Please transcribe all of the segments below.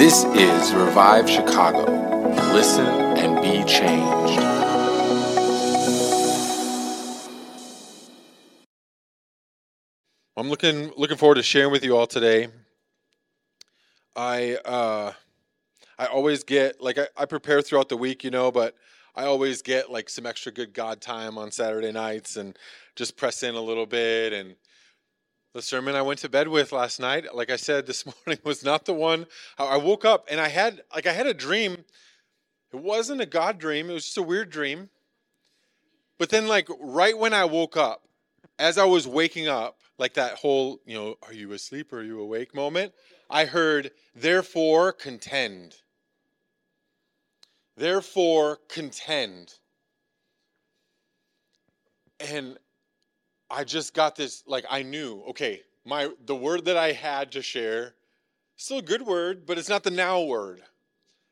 This is Revive Chicago. Listen and be changed. I'm looking looking forward to sharing with you all today. I uh, I always get like I, I prepare throughout the week, you know, but I always get like some extra good God time on Saturday nights and just press in a little bit. And the sermon I went to bed with last night, like I said this morning, was not the one. I woke up and I had like I had a dream. It wasn't a God dream. It was just a weird dream. But then, like right when I woke up, as I was waking up, like that whole, you know, are you asleep or are you awake moment, I heard, therefore contend. Therefore contend. And I just got this, like I knew, okay, my the word that I had to share, still a good word, but it's not the now word.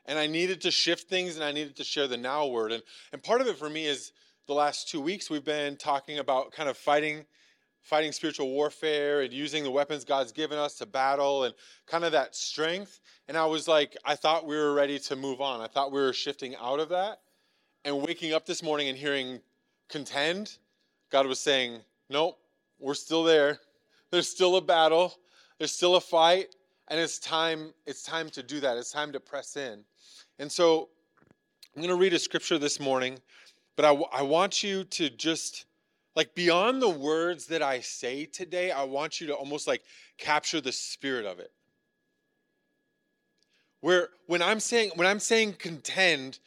And I needed to shift things and I needed to share the now word. And and part of it for me is the last two weeks we've been talking about kind of fighting fighting spiritual warfare and using the weapons God's given us to battle and kind of that strength. And I was like, I thought we were ready to move on. I thought we were shifting out of that. And waking up this morning and hearing contend, God was saying, Nope, we're still there. There's still a battle. There's still a fight. And it's time, it's time to do that. It's time to press in. And so I'm going to read a scripture this morning, but I, I want you to just like beyond the words that I say today, I want you to almost like capture the spirit of it. Where when I'm saying when I'm saying contend,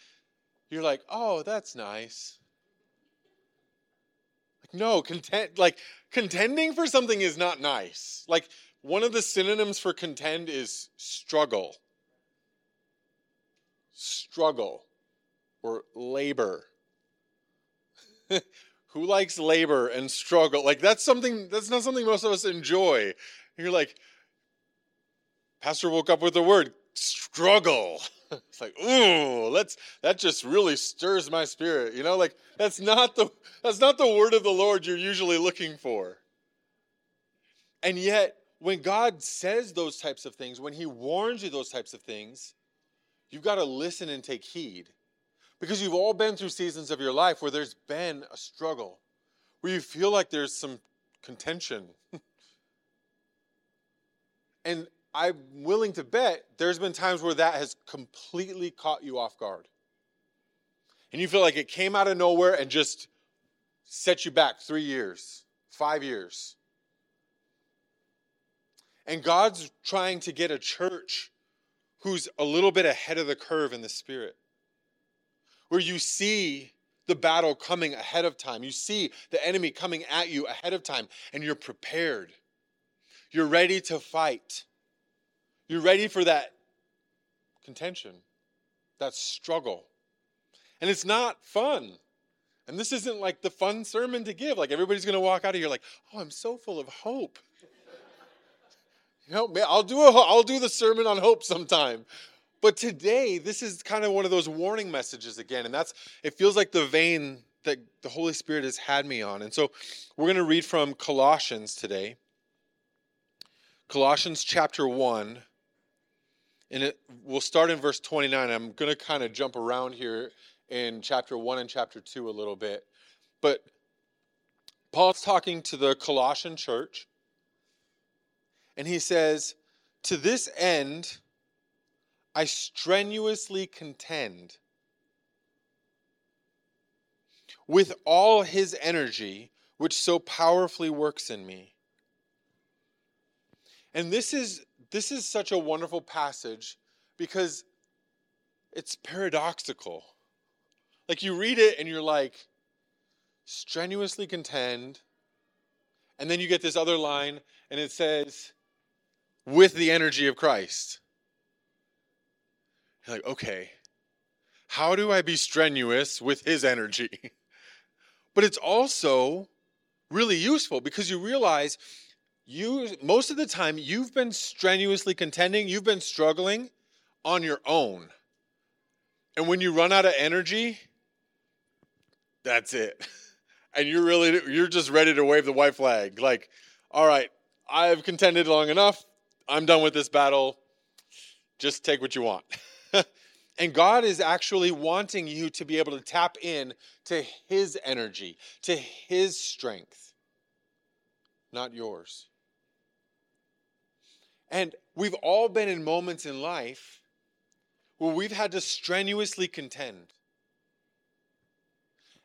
you're like, "Oh, that's nice." No, contend like contending for something is not nice. Like one of the synonyms for contend is struggle. Struggle or labor. who likes labor and struggle? Like that's something that's not something most of us enjoy. And you're like, Pastor woke up with the word struggle. It's like, ooh, let's that just really stirs my spirit. You know, like that's not the that's not the word of the Lord you're usually looking for. And yet, when God says those types of things, when He warns you those types of things, you've got to listen and take heed. Because you've all been through seasons of your life where there's been a struggle, where you feel like there's some contention. and I'm willing to bet there's been times where that has completely caught you off guard. And you feel like it came out of nowhere and just set you back three years, five years. And God's trying to get a church who's a little bit ahead of the curve in the spirit where you see the battle coming ahead of time. You see the enemy coming at you ahead of time, and you're prepared. You're ready to fight. You're ready for that contention, that struggle. And it's not fun. And this isn't like the fun sermon to give. Like everybody's going to walk out of here like, "Oh, I'm so full of hope." you know, I'll do a, I'll do the sermon on hope sometime. But today, this is kind of one of those warning messages again. And that's, it feels like the vein that the Holy Spirit has had me on. And so we're going to read from Colossians today. Colossians chapter 1. And it, we'll start in verse 29. I'm going to kind of jump around here in chapter 1 and chapter 2 a little bit. But Paul's talking to the Colossian church. And he says, To this end, I strenuously contend with all his energy, which so powerfully works in me. And this is this is such a wonderful passage because it's paradoxical. Like you read it and you're like, strenuously contend. And then you get this other line and it says, with the energy of Christ. You're like, okay, how do I be strenuous with his energy? but it's also really useful because you realize you most of the time you've been strenuously contending, you've been struggling on your own. And when you run out of energy, that's it. And you're really you're just ready to wave the white flag. Like, all right, I've contended long enough. I'm done with this battle just take what you want. and God is actually wanting you to be able to tap in to His energy, to His strength, not yours. And we've all been in moments in life where we've had to strenuously contend.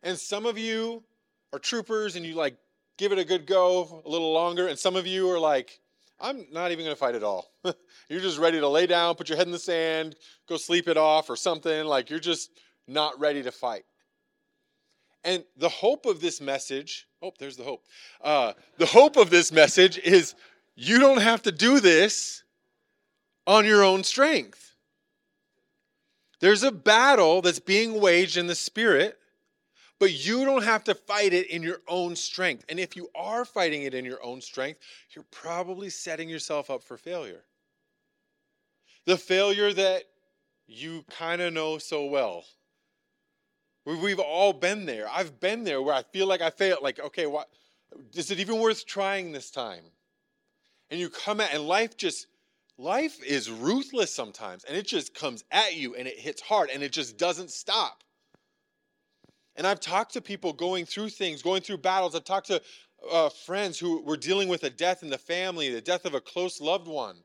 And some of you are troopers and you like give it a good go a little longer. And some of you are like, I'm not even going to fight at all. you're just ready to lay down, put your head in the sand, go sleep it off or something. Like you're just not ready to fight. And the hope of this message, oh, there's the hope. Uh, the hope of this message is you don't have to do this on your own strength. There's a battle that's being waged in the spirit, but you don't have to fight it in your own strength. And if you are fighting it in your own strength, you're probably setting yourself up for failure. The failure that you kind of know so well. We've all been there. I've been there where I feel like I failed. Like, okay, what is it even worth trying this time? And you come at, and life just life is ruthless sometimes and it just comes at you and it hits hard and it just doesn't stop. And I've talked to people going through things, going through battles. I've talked to uh, friends who were dealing with a death in the family, the death of a close loved one.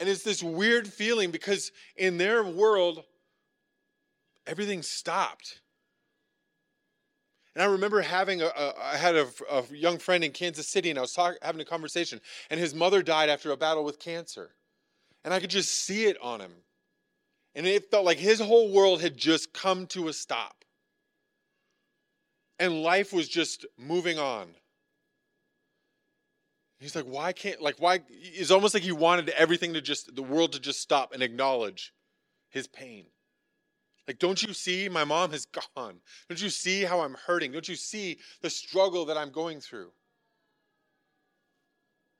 And it's this weird feeling because in their world, everything stopped. And I remember having a, a I had a, a, young friend in Kansas City, and I was talk, having a conversation, and his mother died after a battle with cancer, and I could just see it on him, and it felt like his whole world had just come to a stop, and life was just moving on. He's like, why can't like why? It's almost like he wanted everything to just the world to just stop and acknowledge his pain. Like, don't you see my mom has gone? Don't you see how I'm hurting? Don't you see the struggle that I'm going through?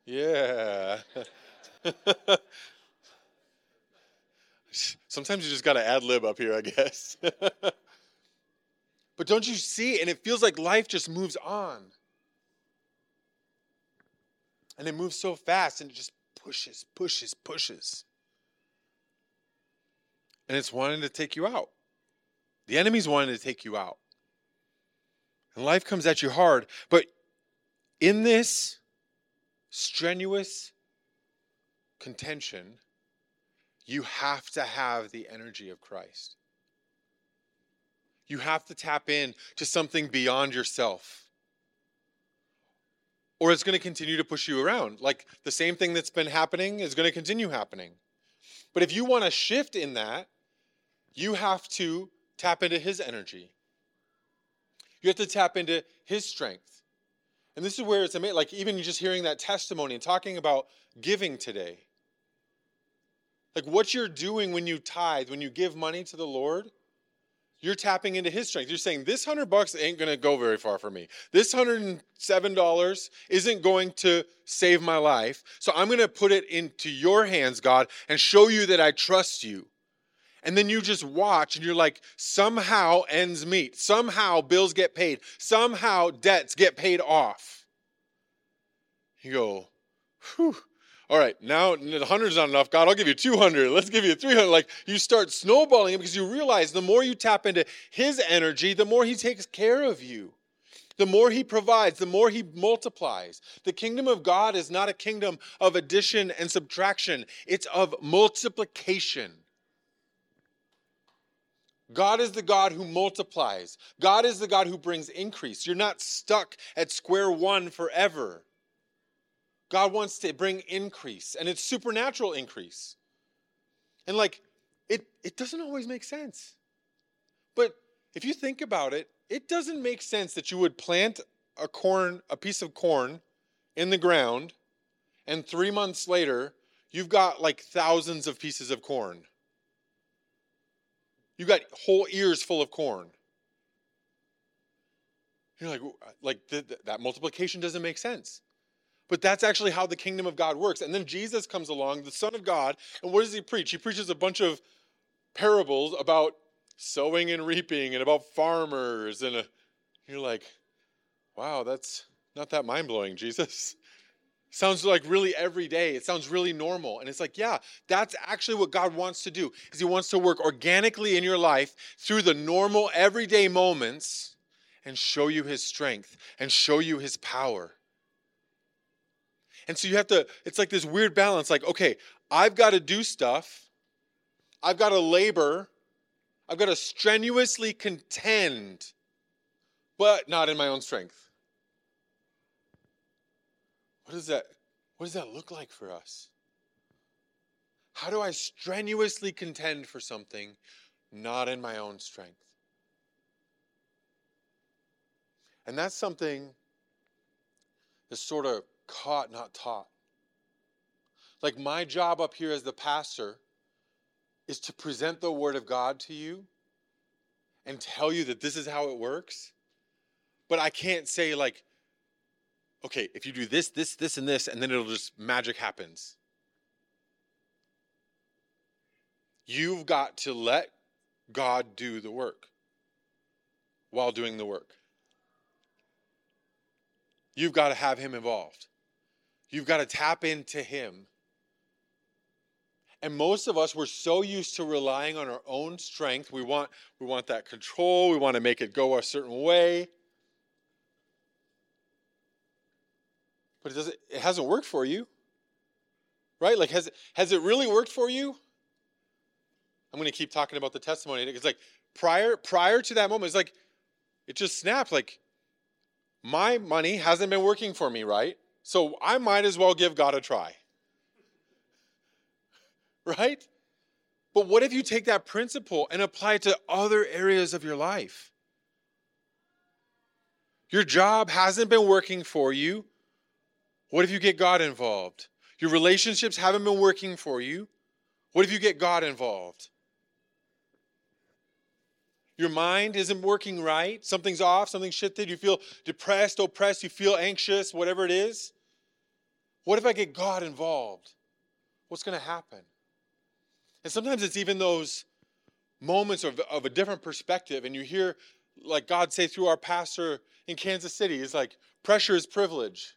Yeah. Sometimes you just got to ad lib up here, I guess. but don't you see? And it feels like life just moves on. And it moves so fast and it just pushes, pushes, pushes. And it's wanting to take you out. The enemy's wanting to take you out. And life comes at you hard. But in this strenuous contention, you have to have the energy of Christ. You have to tap in to something beyond yourself. Or it's going to continue to push you around. Like the same thing that's been happening is going to continue happening. But if you want to shift in that, you have to tap into his energy. You have to tap into his strength. And this is where it's amazing. Like, even just hearing that testimony and talking about giving today. Like, what you're doing when you tithe, when you give money to the Lord, you're tapping into his strength. You're saying, This hundred bucks ain't going to go very far for me. This $107 isn't going to save my life. So I'm going to put it into your hands, God, and show you that I trust you. And then you just watch and you're like, somehow ends meet. Somehow bills get paid. Somehow debts get paid off. You go, whew. All right, now the hundred's not enough. God, I'll give you 200. Let's give you 300. Like you start snowballing because you realize the more you tap into His energy, the more He takes care of you. The more He provides, the more He multiplies. The kingdom of God is not a kingdom of addition and subtraction, it's of multiplication. God is the God who multiplies. God is the God who brings increase. You're not stuck at square one forever. God wants to bring increase, and it's supernatural increase. And like, it, it doesn't always make sense. But if you think about it, it doesn't make sense that you would plant a corn, a piece of corn in the ground, and three months later, you've got like thousands of pieces of corn. You got whole ears full of corn. You're like, like that multiplication doesn't make sense. But that's actually how the kingdom of God works. And then Jesus comes along, the Son of God, and what does he preach? He preaches a bunch of parables about sowing and reaping and about farmers. And a, you're like, wow, that's not that mind blowing, Jesus. Sounds like really every day. It sounds really normal. And it's like, yeah, that's actually what God wants to do. Is he wants to work organically in your life through the normal everyday moments and show you his strength and show you his power. And so you have to it's like this weird balance like, okay, I've got to do stuff. I've got to labor. I've got to strenuously contend, but not in my own strength. What does that what does that look like for us? How do I strenuously contend for something not in my own strength? And that's something that's sort of caught, not taught. Like my job up here as the pastor is to present the Word of God to you and tell you that this is how it works. But I can't say, like, okay, if you do this, this, this, and this, and then it'll just magic happens. You've got to let God do the work while doing the work. You've got to have Him involved. You've got to tap into Him. And most of us, we're so used to relying on our own strength. We want, we want that control. We want to make it go a certain way. But it doesn't it hasn't worked for you right? Like has it has it really worked for you? I'm going to keep talking about the testimony. It's like prior prior to that moment it's like it just snapped. Like my money hasn't been working for me right? So i might as well give god a try right? But what if you take that principle and apply it to other areas of your life? Your job hasn't been working for you what if you get God involved? Your relationships haven't been working for you. What if you get God involved? Your mind isn't working right. Something's off, something's shifted. You feel depressed, oppressed, you feel anxious, whatever it is. What if I get God involved? What's going to happen? And sometimes it's even those moments of, of a different perspective, and you hear, like God say through our pastor in Kansas City, it's like, pressure is privilege.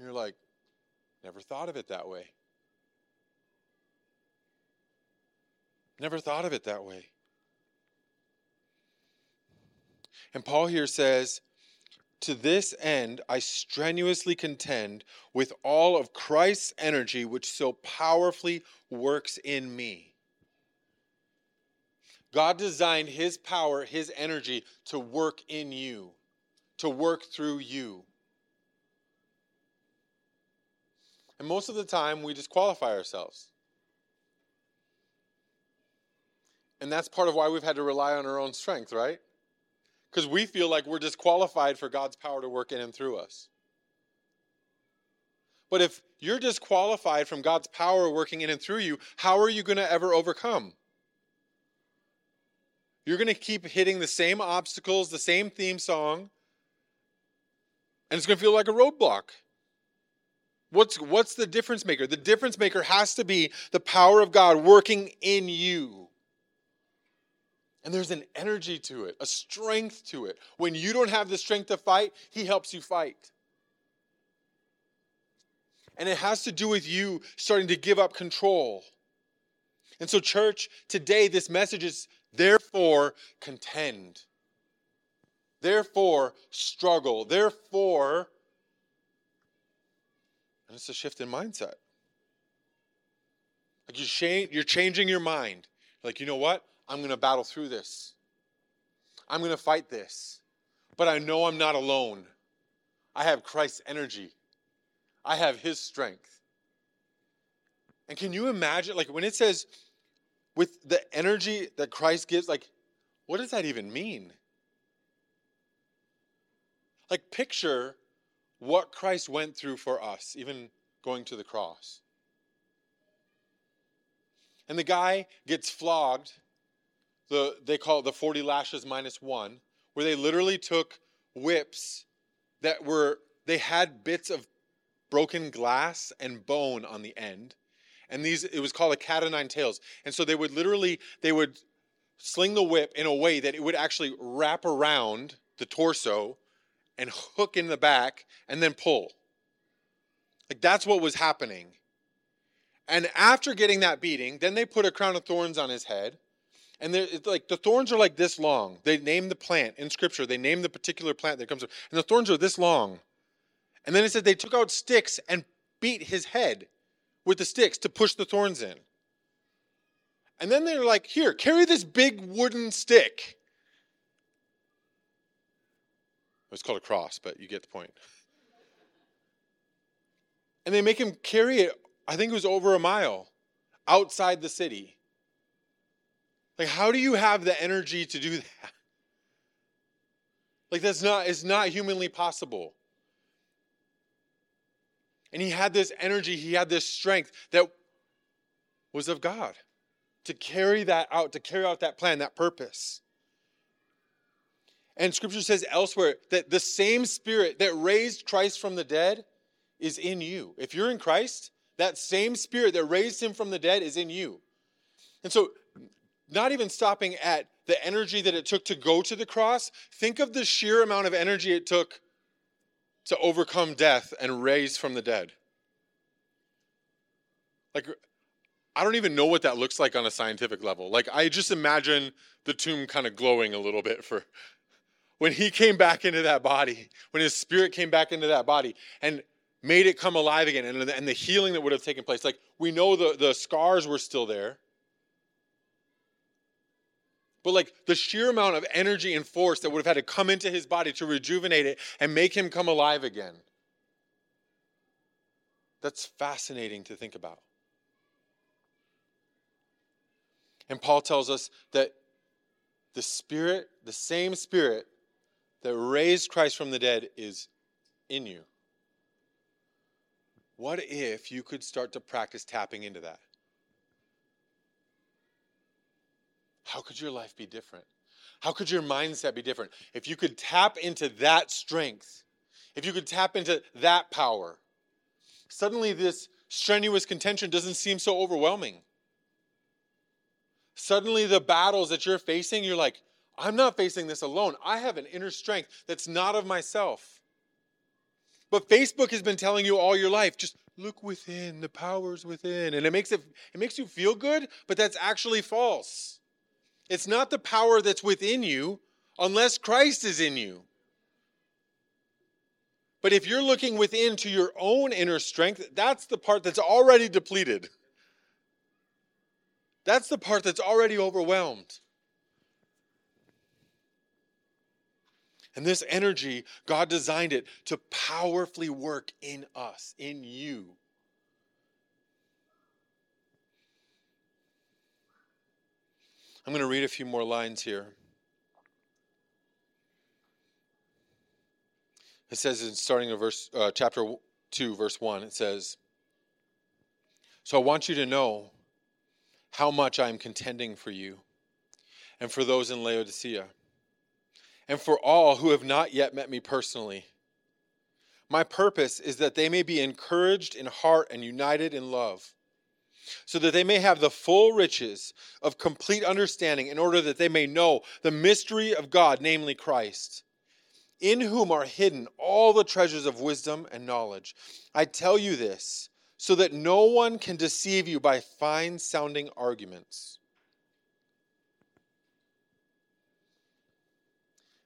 And you're like, never thought of it that way. Never thought of it that way. And Paul here says, To this end, I strenuously contend with all of Christ's energy, which so powerfully works in me. God designed his power, his energy to work in you, to work through you. And most of the time, we disqualify ourselves. And that's part of why we've had to rely on our own strength, right? Because we feel like we're disqualified for God's power to work in and through us. But if you're disqualified from God's power working in and through you, how are you going to ever overcome? You're going to keep hitting the same obstacles, the same theme song, and it's going to feel like a roadblock. What's, what's the difference maker? The difference maker has to be the power of God working in you. And there's an energy to it, a strength to it. When you don't have the strength to fight, He helps you fight. And it has to do with you starting to give up control. And so, church, today this message is therefore contend. Therefore, struggle. Therefore, and it's a shift in mindset. Like you change, you're changing your mind. Like, you know what? I'm going to battle through this. I'm going to fight this. But I know I'm not alone. I have Christ's energy. I have his strength. And can you imagine, like, when it says with the energy that Christ gives, like, what does that even mean? Like, picture what Christ went through for us, even going to the cross. And the guy gets flogged. The, they call it the 40 lashes minus one, where they literally took whips that were, they had bits of broken glass and bone on the end. And these, it was called a cat o' nine tails. And so they would literally, they would sling the whip in a way that it would actually wrap around the torso and hook in the back and then pull. Like that's what was happening. And after getting that beating, then they put a crown of thorns on his head. And like the thorns are like this long. They name the plant in scripture. They name the particular plant that comes up. And the thorns are this long. And then it said they took out sticks and beat his head with the sticks to push the thorns in. And then they're like, here, carry this big wooden stick. It's called a cross, but you get the point. And they make him carry it, I think it was over a mile, outside the city. Like, how do you have the energy to do that? Like, that's not, it's not humanly possible. And he had this energy, he had this strength that was of God to carry that out, to carry out that plan, that purpose. And scripture says elsewhere that the same spirit that raised Christ from the dead is in you. If you're in Christ, that same spirit that raised him from the dead is in you. And so, not even stopping at the energy that it took to go to the cross, think of the sheer amount of energy it took to overcome death and raise from the dead. Like, I don't even know what that looks like on a scientific level. Like, I just imagine the tomb kind of glowing a little bit for when he came back into that body, when his spirit came back into that body and made it come alive again, and and the healing that would have taken place. Like, we know the, the scars were still there. But like the sheer amount of energy and force that would have had to come into his body to rejuvenate it and make him come alive again. That's fascinating to think about. And Paul tells us that the Spirit, the same Spirit that raised Christ from the dead, is in you. What if you could start to practice tapping into that? How could your life be different? How could your mindset be different? If you could tap into that strength, if you could tap into that power, suddenly this strenuous contention doesn't seem so overwhelming. Suddenly, the battles that you're facing, you're like, I'm not facing this alone. I have an inner strength that's not of myself. But Facebook has been telling you all your life, just look within, the power's within. And it makes it it makes you feel good, but that's actually false. It's not the power that's within you unless Christ is in you. But if you're looking within to your own inner strength, that's the part that's already depleted. That's the part that's already overwhelmed. And this energy, God designed it to powerfully work in us, in you. I'm going to read a few more lines here. It says in starting in verse uh, chapter 2 verse 1 it says So I want you to know how much I am contending for you and for those in Laodicea and for all who have not yet met me personally. My purpose is that they may be encouraged in heart and united in love, so that they may have the full riches of complete understanding, in order that they may know the mystery of God, namely Christ, in whom are hidden all the treasures of wisdom and knowledge. I tell you this so that no one can deceive you by fine sounding arguments.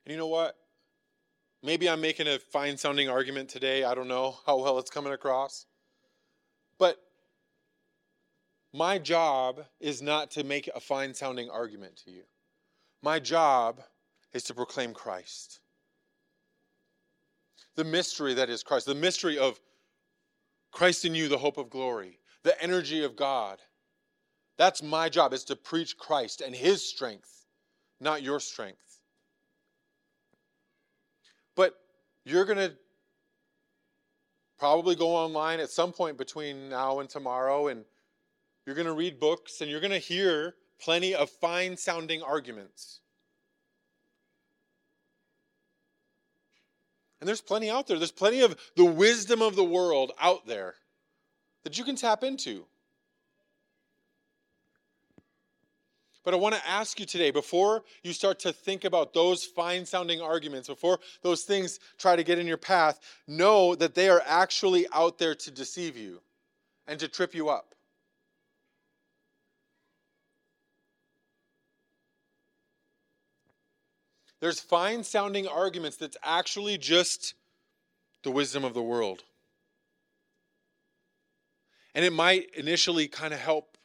And you know what? Maybe I'm making a fine sounding argument today. I don't know how well it's coming across. But my job is not to make a fine sounding argument to you. My job is to proclaim Christ. The mystery that is Christ, the mystery of Christ in you, the hope of glory, the energy of God. That's my job, is to preach Christ and his strength, not your strength. But you're going to probably go online at some point between now and tomorrow and you're going to read books and you're going to hear plenty of fine sounding arguments. And there's plenty out there. There's plenty of the wisdom of the world out there that you can tap into. But I want to ask you today, before you start to think about those fine sounding arguments, before those things try to get in your path, know that they are actually out there to deceive you and to trip you up. There's fine sounding arguments that's actually just the wisdom of the world. And it might initially kind of help,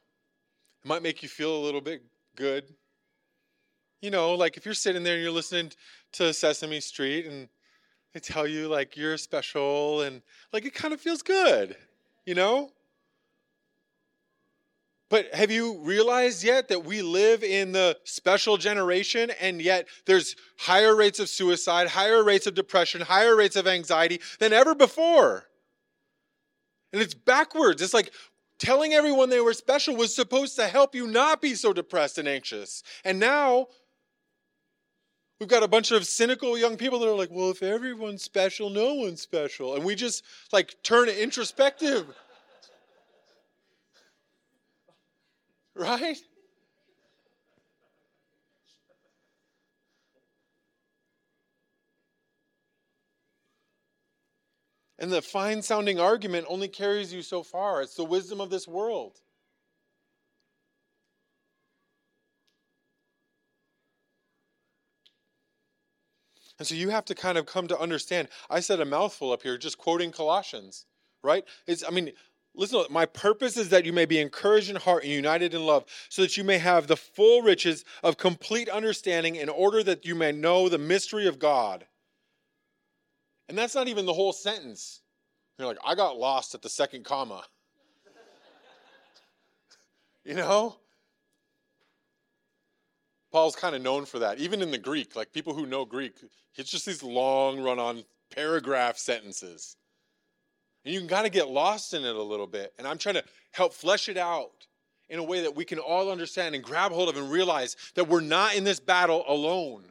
it might make you feel a little bit good. You know, like if you're sitting there and you're listening to Sesame Street and they tell you like you're special and like it kind of feels good, you know? But have you realized yet that we live in the special generation and yet there's higher rates of suicide, higher rates of depression, higher rates of anxiety than ever before? And it's backwards. It's like telling everyone they were special was supposed to help you not be so depressed and anxious. And now we've got a bunch of cynical young people that are like, well, if everyone's special, no one's special. And we just like turn introspective. right? And the fine sounding argument only carries you so far. It's the wisdom of this world. And so you have to kind of come to understand. I said a mouthful up here just quoting Colossians, right? It's, I mean, listen, my purpose is that you may be encouraged in heart and united in love, so that you may have the full riches of complete understanding in order that you may know the mystery of God and that's not even the whole sentence. You're like, I got lost at the second comma. you know? Paul's kind of known for that, even in the Greek. Like people who know Greek, it's just these long run on paragraph sentences. And you can kind of get lost in it a little bit. And I'm trying to help flesh it out in a way that we can all understand and grab hold of and realize that we're not in this battle alone.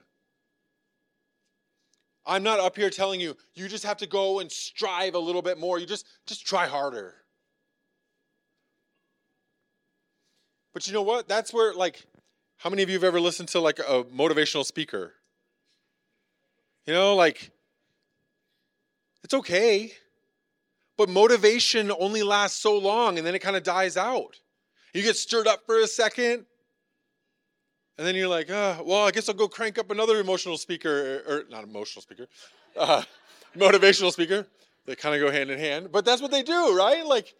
I'm not up here telling you, you just have to go and strive a little bit more. You just, just try harder. But you know what? That's where, like, how many of you have ever listened to like a motivational speaker? You know, like, it's okay. But motivation only lasts so long and then it kind of dies out. You get stirred up for a second, and then you're like, uh, well, I guess I'll go crank up another emotional speaker, or, or not emotional speaker, uh, motivational speaker. They kind of go hand in hand, but that's what they do, right? Like,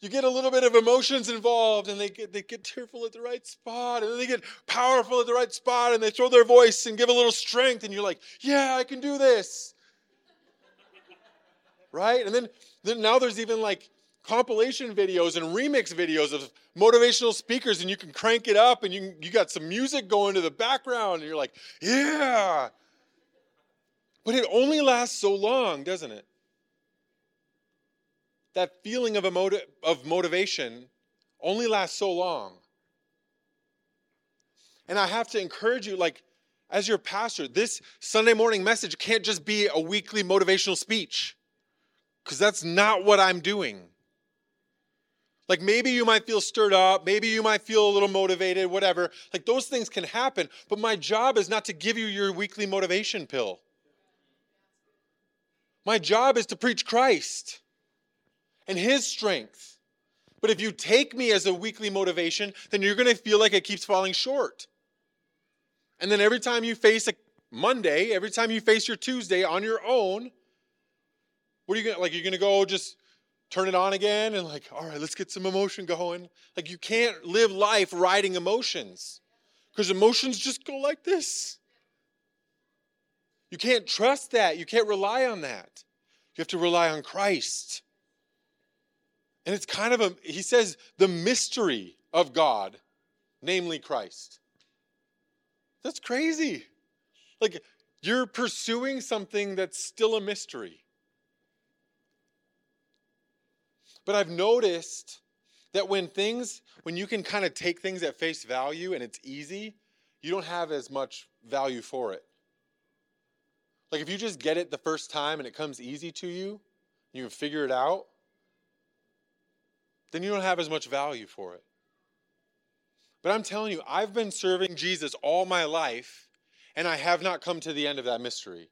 you get a little bit of emotions involved, and they get they get tearful at the right spot, and then they get powerful at the right spot, and they throw their voice and give a little strength, and you're like, yeah, I can do this, right? And then then now there's even like compilation videos and remix videos of motivational speakers and you can crank it up and you, you got some music going to the background and you're like yeah. But it only lasts so long doesn't it? That feeling of, a of motivation only lasts so long. And i have to encourage you like as your pastor this sunday morning message can't just be a weekly motivational speech because that's not what i'm doing like maybe you might feel stirred up, maybe you might feel a little motivated, whatever. Like those things can happen, but my job is not to give you your weekly motivation pill. My job is to preach Christ and His strength. But if you take me as a weekly motivation, then you're going to feel like it keeps falling short. And then every time you face a Monday, every time you face your Tuesday on your own, what are you going to like? You're going to go just turn it on again and like all right let's get some emotion going. Like you can't live life riding emotions because emotions just go like this. You can't trust that. You can't rely on that. You have to rely on christ. And it's kind of a he says the mystery of god namely christ. That's crazy. Like you're pursuing something that's still a mystery But I've noticed that when things, when you can kind of take things at face value and it's easy, you don't have as much value for it. Like if you just get it the first time and it comes easy to you, you can figure it out, then you don't have as much value for it. But I'm telling you, I've been serving Jesus all my life, and I have not come to the end of that mystery.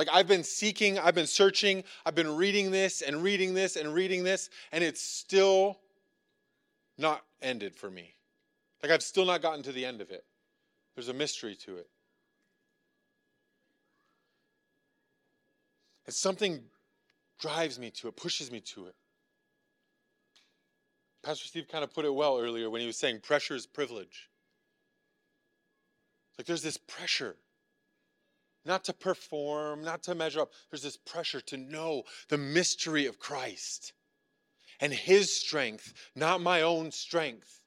Like I've been seeking, I've been searching, I've been reading this and reading this and reading this, and it's still not ended for me. Like I've still not gotten to the end of it. There's a mystery to it. It's something drives me to it, pushes me to it. Pastor Steve kind of put it well earlier when he was saying pressure is privilege. Like there's this pressure, not to perform, not to measure up. There's this pressure to know the mystery of Christ and his strength, not my own strength.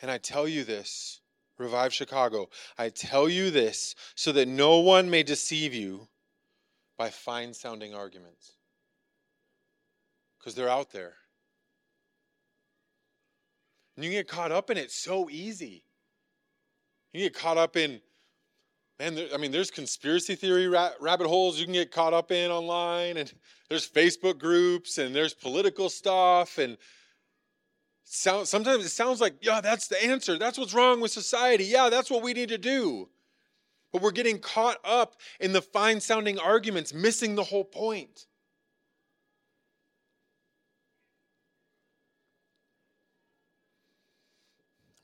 And I tell you this, Revive Chicago, I tell you this so that no one may deceive you by fine sounding arguments because they're out there. And you get caught up in it so easy. You get caught up in, man, there, I mean, there's conspiracy theory ra- rabbit holes you can get caught up in online, and there's Facebook groups, and there's political stuff, and sound, sometimes it sounds like, yeah, that's the answer. That's what's wrong with society. Yeah, that's what we need to do. But we're getting caught up in the fine sounding arguments, missing the whole point.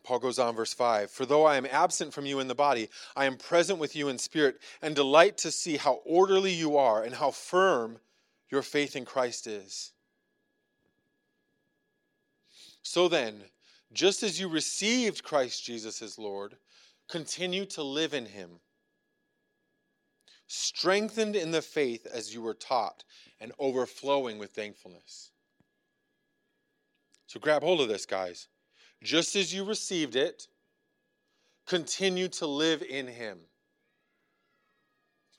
Paul goes on, verse 5 For though I am absent from you in the body, I am present with you in spirit, and delight to see how orderly you are and how firm your faith in Christ is. So then, just as you received Christ Jesus as Lord, continue to live in him, strengthened in the faith as you were taught, and overflowing with thankfulness. So grab hold of this, guys just as you received it, continue to live in Him.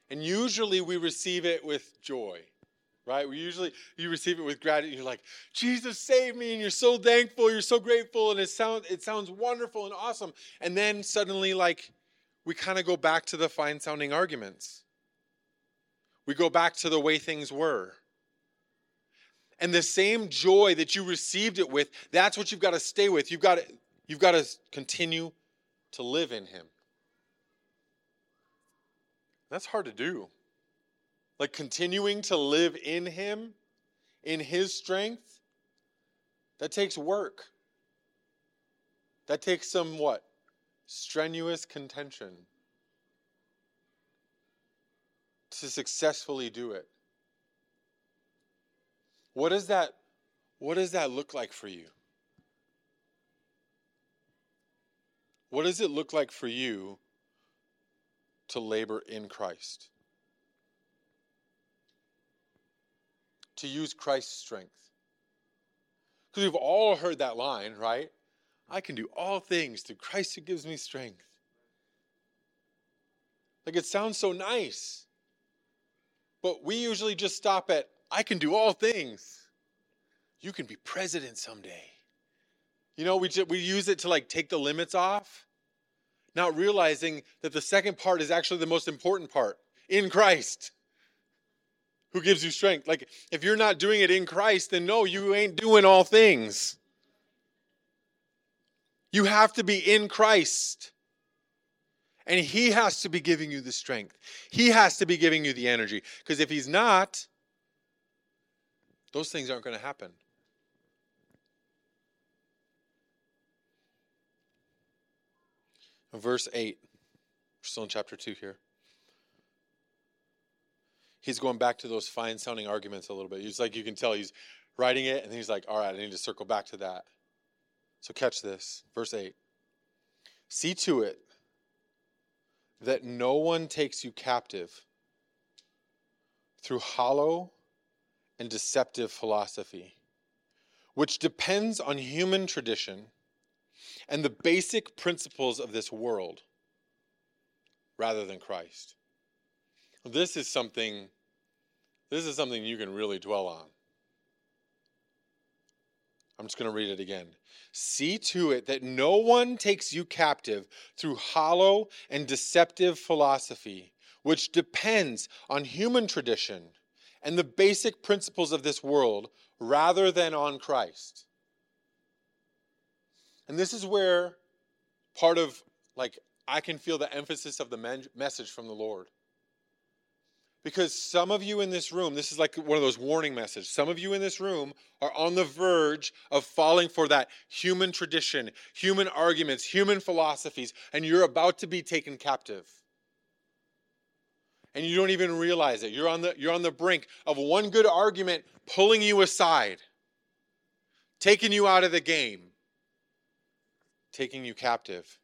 And usually we receive it with joy, right? We usually, you receive it with gratitude. You're like, Jesus saved me, and you're so thankful, you're so grateful, and it sounds, it sounds wonderful and awesome. And then suddenly, like, we kind of go back to the fine sounding arguments. We go back to the way things were. And the same joy that you received it with, that's what you've got to stay with. You've got to, you've got to continue to live in Him. That's hard to do. Like continuing to live in Him, in His strength, that takes work. That takes some what? Strenuous contention to successfully do it. What does that what does that look like for you? What does it look like for you to labor in Christ? To use Christ's strength. Because we've all heard that line, right? I can do all things through Christ who gives me strength. Like it sounds so nice. But we usually just stop at, I can do all things. You can be president someday. You know, we, just, we use it to like take the limits off, not realizing that the second part is actually the most important part in Christ who gives you strength. Like, if you're not doing it in Christ, then no, you ain't doing all things. You have to be in Christ. And He has to be giving you the strength. He has to be giving you the energy. Because if He's not, those things aren't going to happen. Verse 8. We're still in chapter 2 here. He's going back to those fine sounding arguments a little bit. He's like, you can tell he's writing it, and he's like, all right, I need to circle back to that. So catch this. Verse 8. See to it that no one takes you captive through hollow and deceptive philosophy, which depends on human tradition and the basic principles of this world rather than Christ. This is something this is something you can really dwell on. I'm just going to read it again. See to it that no one takes you captive through hollow and deceptive philosophy, which depends on human tradition and the basic principles of this world rather than on Christ. And this is where part of, like, I can feel the emphasis of the men- message from the Lord. Because some of you in this room, this is like one of those warning messages. Some of you in this room are on the verge of falling for that human tradition, human arguments, human philosophies, and you're about to be taken captive. And you don't even realize it. You're on the, you're on the brink of one good argument pulling you aside, taking you out of the game, taking you captive.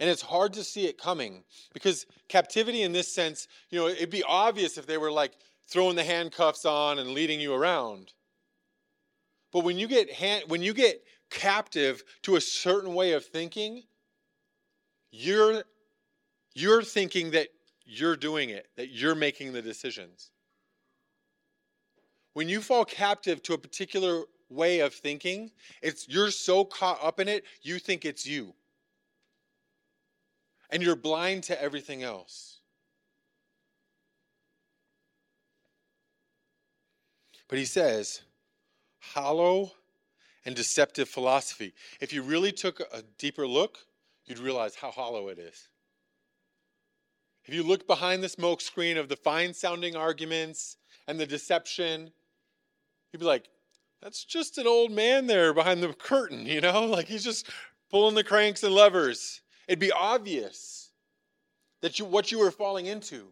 And it's hard to see it coming because captivity, in this sense, you know, it'd be obvious if they were like throwing the handcuffs on and leading you around. But when you get hand, when you get captive to a certain way of thinking, you're you're thinking that you're doing it, that you're making the decisions. When you fall captive to a particular way of thinking, it's you're so caught up in it, you think it's you and you're blind to everything else. But he says, hollow and deceptive philosophy. If you really took a deeper look, you'd realize how hollow it is. If you look behind the smoke screen of the fine sounding arguments and the deception, you'd be like, that's just an old man there behind the curtain, you know? Like he's just pulling the cranks and levers. It'd be obvious that you what you were falling into.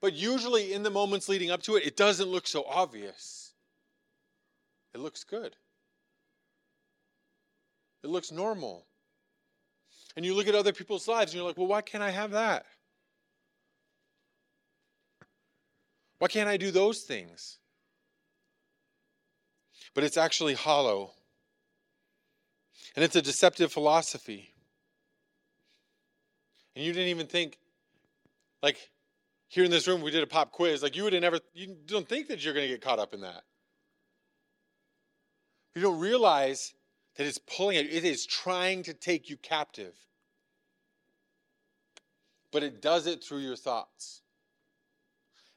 But usually in the moments leading up to it, it doesn't look so obvious. It looks good. It looks normal. And you look at other people's lives and you're like, well, why can't I have that? Why can't I do those things? But it's actually hollow. And it's a deceptive philosophy. And you didn't even think, like here in this room, we did a pop quiz. Like you would have never, you don't think that you're going to get caught up in that. You don't realize that it's pulling it, it is trying to take you captive. But it does it through your thoughts.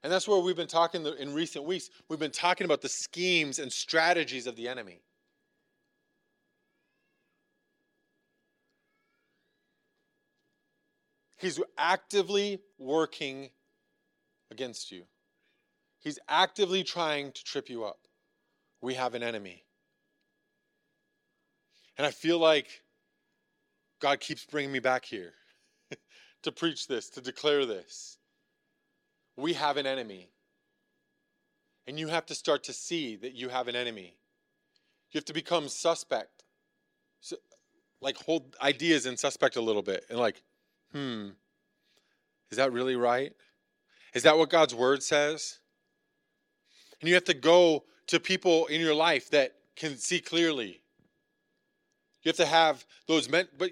And that's where we've been talking in recent weeks. We've been talking about the schemes and strategies of the enemy. He's actively working against you. He's actively trying to trip you up. We have an enemy. And I feel like God keeps bringing me back here to preach this, to declare this. We have an enemy. And you have to start to see that you have an enemy. You have to become suspect. So, like hold ideas in suspect a little bit and like, hmm, is that really right? Is that what God's word says? And you have to go to people in your life that can see clearly. You have to have those men, but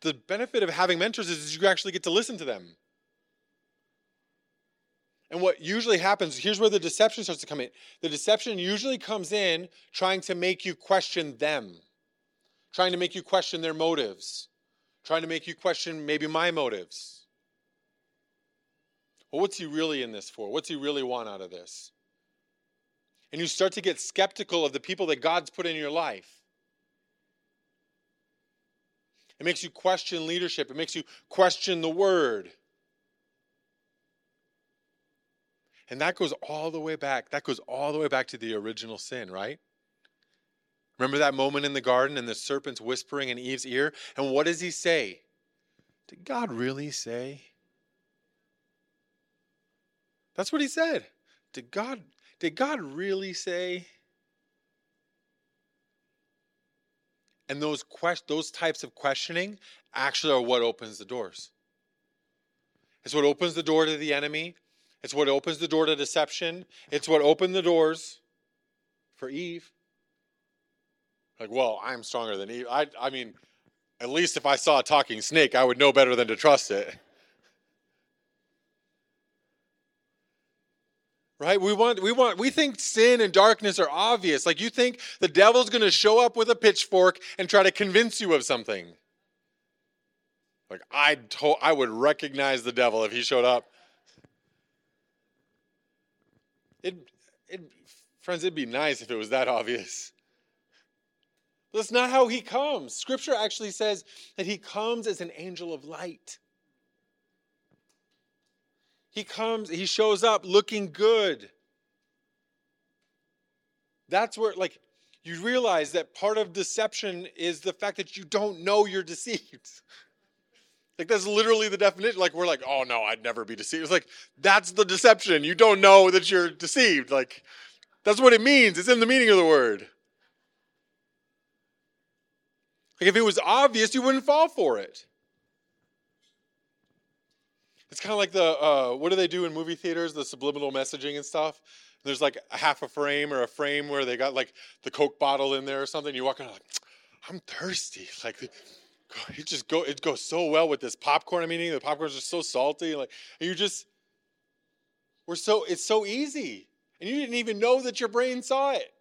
the benefit of having mentors is you actually get to listen to them. And what usually happens, here's where the deception starts to come in. The deception usually comes in trying to make you question them, trying to make you question their motives, trying to make you question maybe my motives. Well, what's he really in this for? What's he really want out of this? And you start to get skeptical of the people that God's put in your life. It makes you question leadership, it makes you question the word. And that goes all the way back. That goes all the way back to the original sin, right? Remember that moment in the garden and the serpent's whispering in Eve's ear? And what does he say? Did God really say? That's what he said. Did God did God really say? And those quest those types of questioning actually are what opens the doors. It's what opens the door to the enemy. It's what opens the door to deception. It's what opened the doors for Eve. Like, well, I'm stronger than Eve. I, I mean, at least if I saw a talking snake, I would know better than to trust it. Right we want we want we think sin and darkness are obvious like you think the devil's going to show up with a pitchfork and try to convince you of something Like I told I would recognize the devil if he showed up. It it friends, it'd be nice if it was that obvious. That's not how he comes. Scripture actually says that he comes as an angel of light. He comes, he shows up looking good. That's where, like, you realize that part of deception is the fact that you don't know you're deceived. Like, that's literally the definition. Like, we're like, oh no, I'd never be deceived. It's like, that's the deception. You don't know that you're deceived. Like, that's what it means. It's in the meaning of the word. Like, if it was obvious, you wouldn't fall for it. It's kind of like the uh, what do they do in movie theaters? The subliminal messaging and stuff. There's like a half a frame or a frame where they got like the Coke bottle in there or something. You walk in like, I'm thirsty. Like it just go it goes so well with this popcorn I'm eating. The popcorn's just so salty. Like you just we're so it's so easy. And you didn't even know that your brain saw it.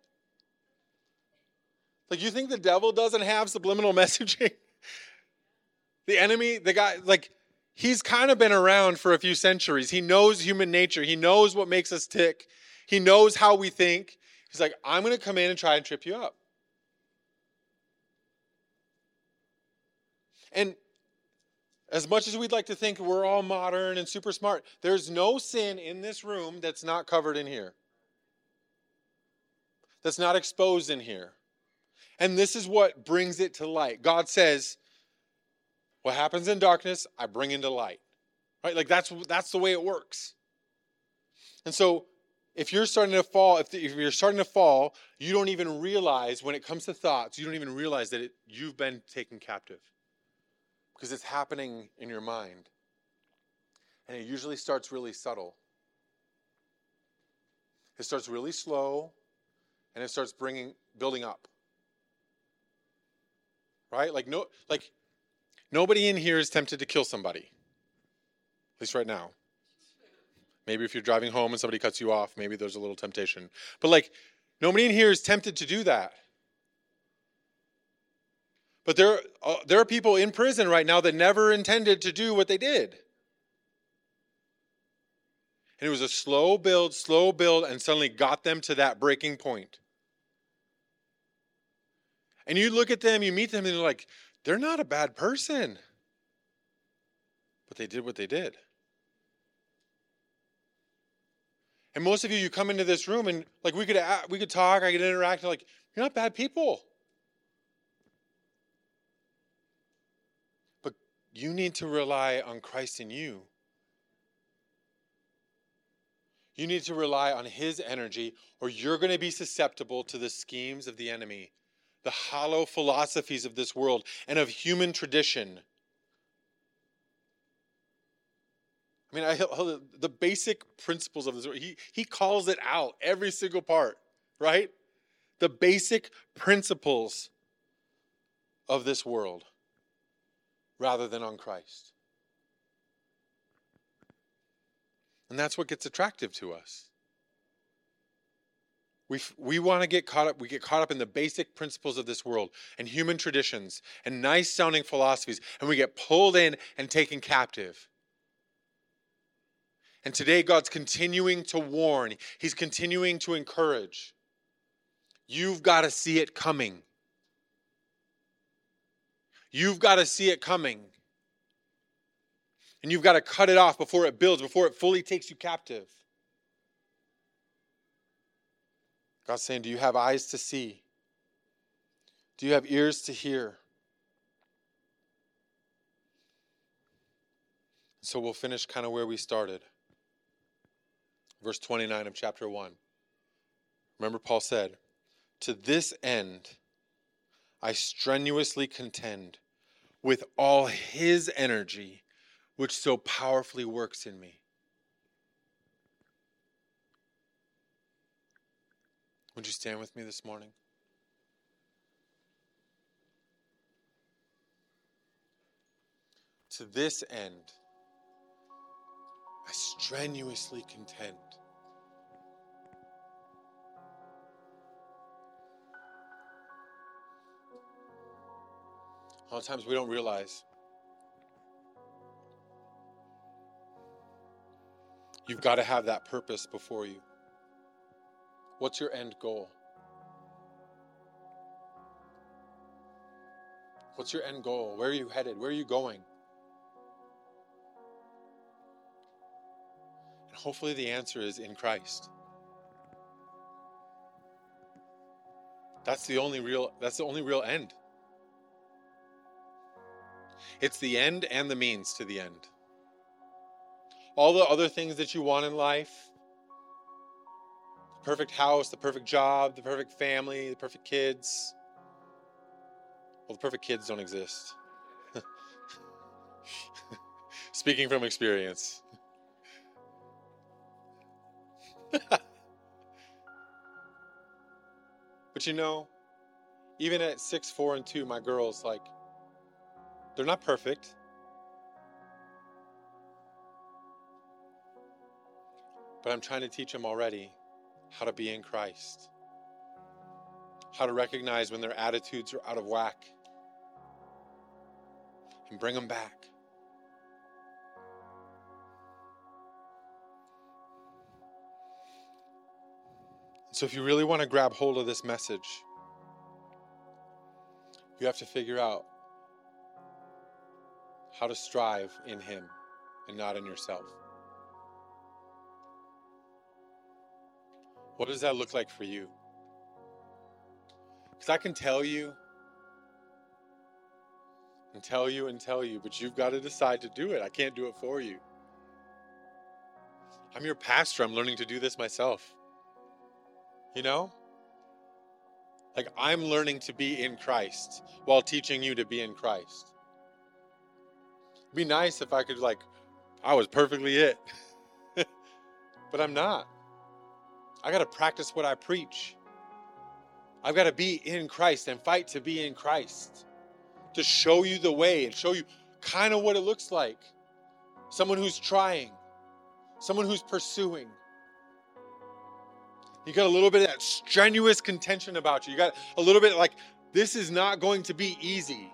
Like you think the devil doesn't have subliminal messaging? the enemy, the guy, like he's kind of been around for a few centuries. He knows human nature. He knows what makes us tick. He knows how we think. He's like, I'm going to come in and try and trip you up. And as much as we'd like to think we're all modern and super smart, there's no sin in this room that's not covered in here, that's not exposed in here. And this is what brings it to light. God says, what happens in darkness, I bring into light. Right? Like that's that's the way it works. And so if you're starting to fall, if, if you're starting to fall, you don't even realize when it comes to thoughts, you don't even realize that it, you've been taken captive because it's happening in your mind. And it usually starts really subtle. It starts really slow and it starts bringing building up. Right? Like no like Nobody in here is tempted to kill somebody, at least right now. Maybe if you're driving home and somebody cuts you off, maybe there's a little temptation. But like, nobody in here is tempted to do that. But there, uh, there are people in prison right now that never intended to do what they did. And it was a slow build, slow build, and suddenly got them to that breaking point. And you look at them, you meet them, and they're like, they're not a bad person. But they did what they did. And most of you, you come into this room and like we could we could talk, I could interact, like you're not bad people. But you need to rely on Christ in you. You need to rely on His energy, or you're going to be susceptible to the schemes of the enemy the hollow philosophies of this world and of human tradition. I mean, I, the basic principles of this, world. he, he calls it out every single part, right? The basic principles of this world rather than on Christ. And that's what gets attractive to us. We, we want to get caught up, we get caught up in the basic principles of this world and human traditions and nice sounding philosophies, and we get pulled in and taken captive. And today, God's continuing to warn, He's continuing to encourage. You've got to see it coming. You've got to see it coming. And you've got to cut it off before it builds, before it fully takes you captive. God's saying, Do you have eyes to see? Do you have ears to hear? So we'll finish kind of where we started. Verse 29 of chapter 1. Remember, Paul said, To this end I strenuously contend with all his energy, which so powerfully works in me. Would you stand with me this morning? To this end, I strenuously contend. A lot of times we don't realize you've got to have that purpose before you. What's your end goal? What's your end goal? Where are you headed? Where are you going? And hopefully the answer is in Christ. That's the only real that's the only real end. It's the end and the means to the end. All the other things that you want in life, perfect house, the perfect job, the perfect family, the perfect kids. Well, the perfect kids don't exist. Speaking from experience. but you know, even at six, four, and two, my girls, like, they're not perfect. But I'm trying to teach them already how to be in Christ, how to recognize when their attitudes are out of whack and bring them back. So, if you really want to grab hold of this message, you have to figure out how to strive in Him and not in yourself. What does that look like for you? Because I can tell you and tell you and tell you, but you've got to decide to do it. I can't do it for you. I'm your pastor. I'm learning to do this myself. You know? Like I'm learning to be in Christ while teaching you to be in Christ. It'd be nice if I could, like, I was perfectly it. but I'm not. I got to practice what I preach. I've got to be in Christ and fight to be in Christ, to show you the way and show you kind of what it looks like. Someone who's trying, someone who's pursuing. You got a little bit of that strenuous contention about you. You got a little bit like, this is not going to be easy.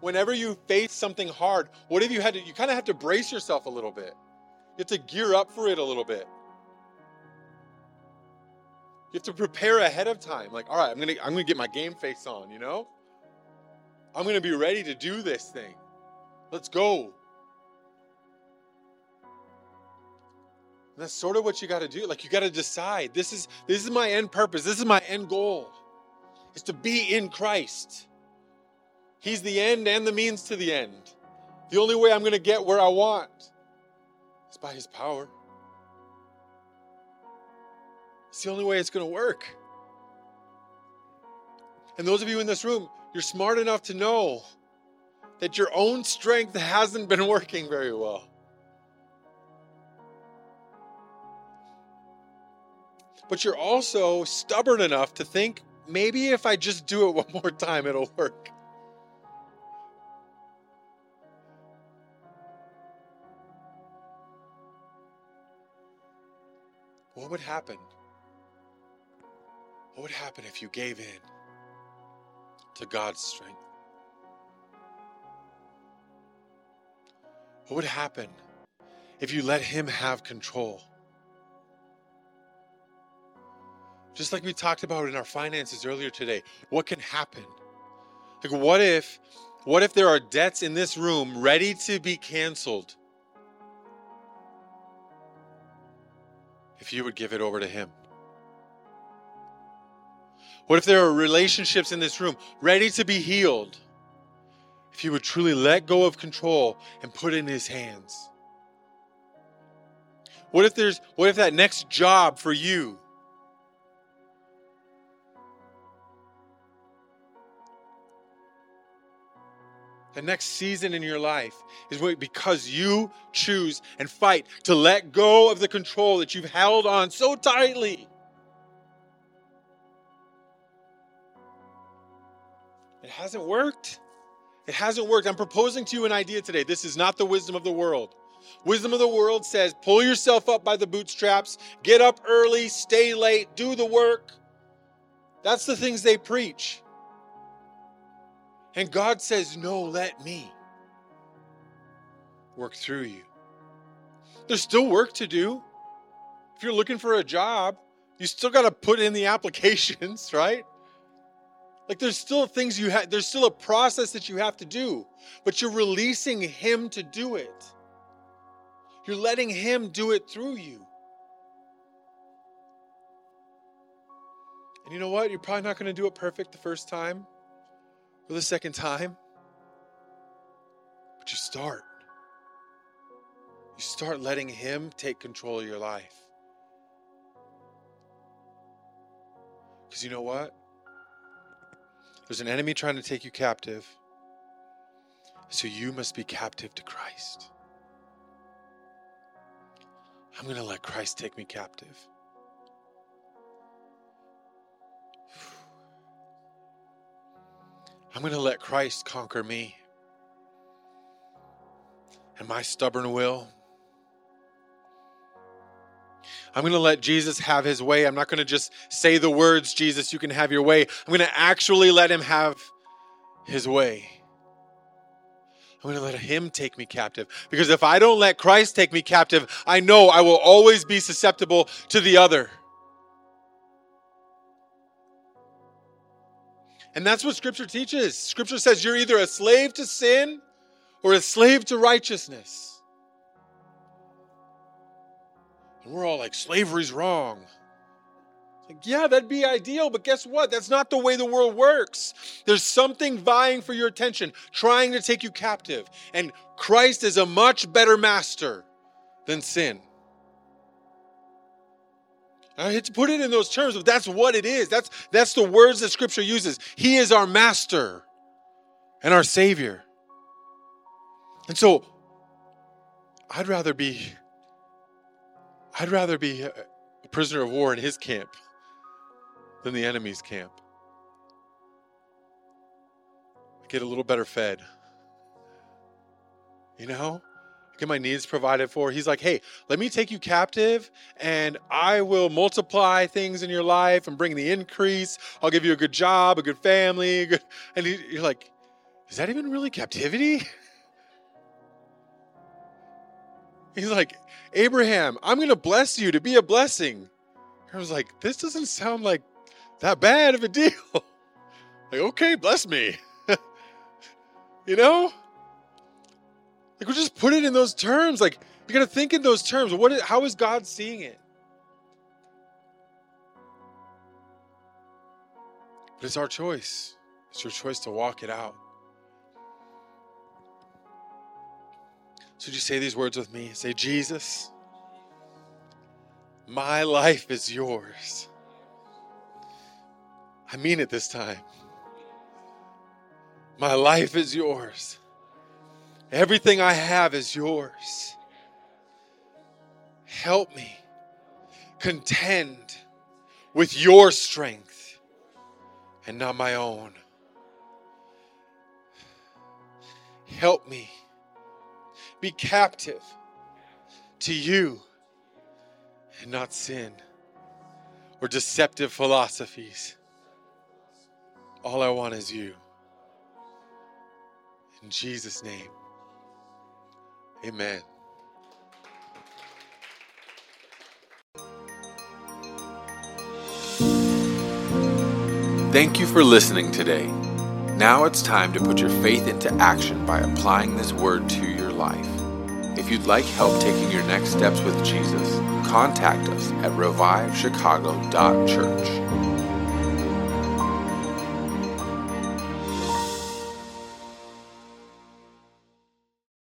Whenever you face something hard, what have you had to, you kind of have to brace yourself a little bit. You have to gear up for it a little bit. You have to prepare ahead of time. Like, all right, I'm gonna I'm gonna get my game face on, you know? I'm gonna be ready to do this thing. Let's go. And that's sort of what you got to do. Like you got to decide. This is this is my end purpose. This is my end goal. Is to be in Christ. He's the end and the means to the end. The only way I'm going to get where I want is by his power. It's the only way it's going to work. And those of you in this room, you're smart enough to know that your own strength hasn't been working very well. But you're also stubborn enough to think maybe if I just do it one more time, it'll work. What would happen what would happen if you gave in to God's strength? What would happen if you let Him have control? Just like we talked about in our finances earlier today, what can happen? Like, what if, what if there are debts in this room ready to be canceled? If you would give it over to Him. What if there are relationships in this room ready to be healed? If you would truly let go of control and put in his hands. What if there's what if that next job for you the next season in your life is because you choose and fight to let go of the control that you've held on so tightly. It hasn't worked. It hasn't worked. I'm proposing to you an idea today. This is not the wisdom of the world. Wisdom of the world says pull yourself up by the bootstraps, get up early, stay late, do the work. That's the things they preach. And God says, No, let me work through you. There's still work to do. If you're looking for a job, you still got to put in the applications, right? Like there's still things you have, there's still a process that you have to do, but you're releasing Him to do it. You're letting Him do it through you. And you know what? You're probably not going to do it perfect the first time or the second time, but you start. You start letting Him take control of your life. Because you know what? There's an enemy trying to take you captive. So you must be captive to Christ. I'm going to let Christ take me captive. I'm going to let Christ conquer me and my stubborn will. I'm going to let Jesus have his way. I'm not going to just say the words, Jesus, you can have your way. I'm going to actually let him have his way. I'm going to let him take me captive. Because if I don't let Christ take me captive, I know I will always be susceptible to the other. And that's what Scripture teaches. Scripture says you're either a slave to sin or a slave to righteousness. We're all like, slavery's wrong. Like, yeah, that'd be ideal, but guess what? That's not the way the world works. There's something vying for your attention, trying to take you captive. And Christ is a much better master than sin. I hate to put it in those terms, but that's what it is. That's, that's the words that Scripture uses. He is our master and our Savior. And so, I'd rather be I'd rather be a prisoner of war in his camp than the enemy's camp. I get a little better fed. You know? Get my needs provided for. He's like, hey, let me take you captive and I will multiply things in your life and bring the increase. I'll give you a good job, a good family. A good... And you're like, is that even really captivity? He's like, Abraham, I'm going to bless you to be a blessing. I was like, this doesn't sound like that bad of a deal. like, okay, bless me. you know? Like, we just put it in those terms. Like, you got to think in those terms. What? Is, how is God seeing it? But it's our choice. It's your choice to walk it out. So, would you say these words with me? Say, Jesus, my life is yours. I mean it this time. My life is yours. Everything I have is yours. Help me contend with your strength and not my own. Help me be captive to you and not sin or deceptive philosophies. All I want is you. In Jesus' name, amen. Thank you for listening today. Now it's time to put your faith into action by applying this word to your life. If you'd like help taking your next steps with Jesus, contact us at revivechicago.church.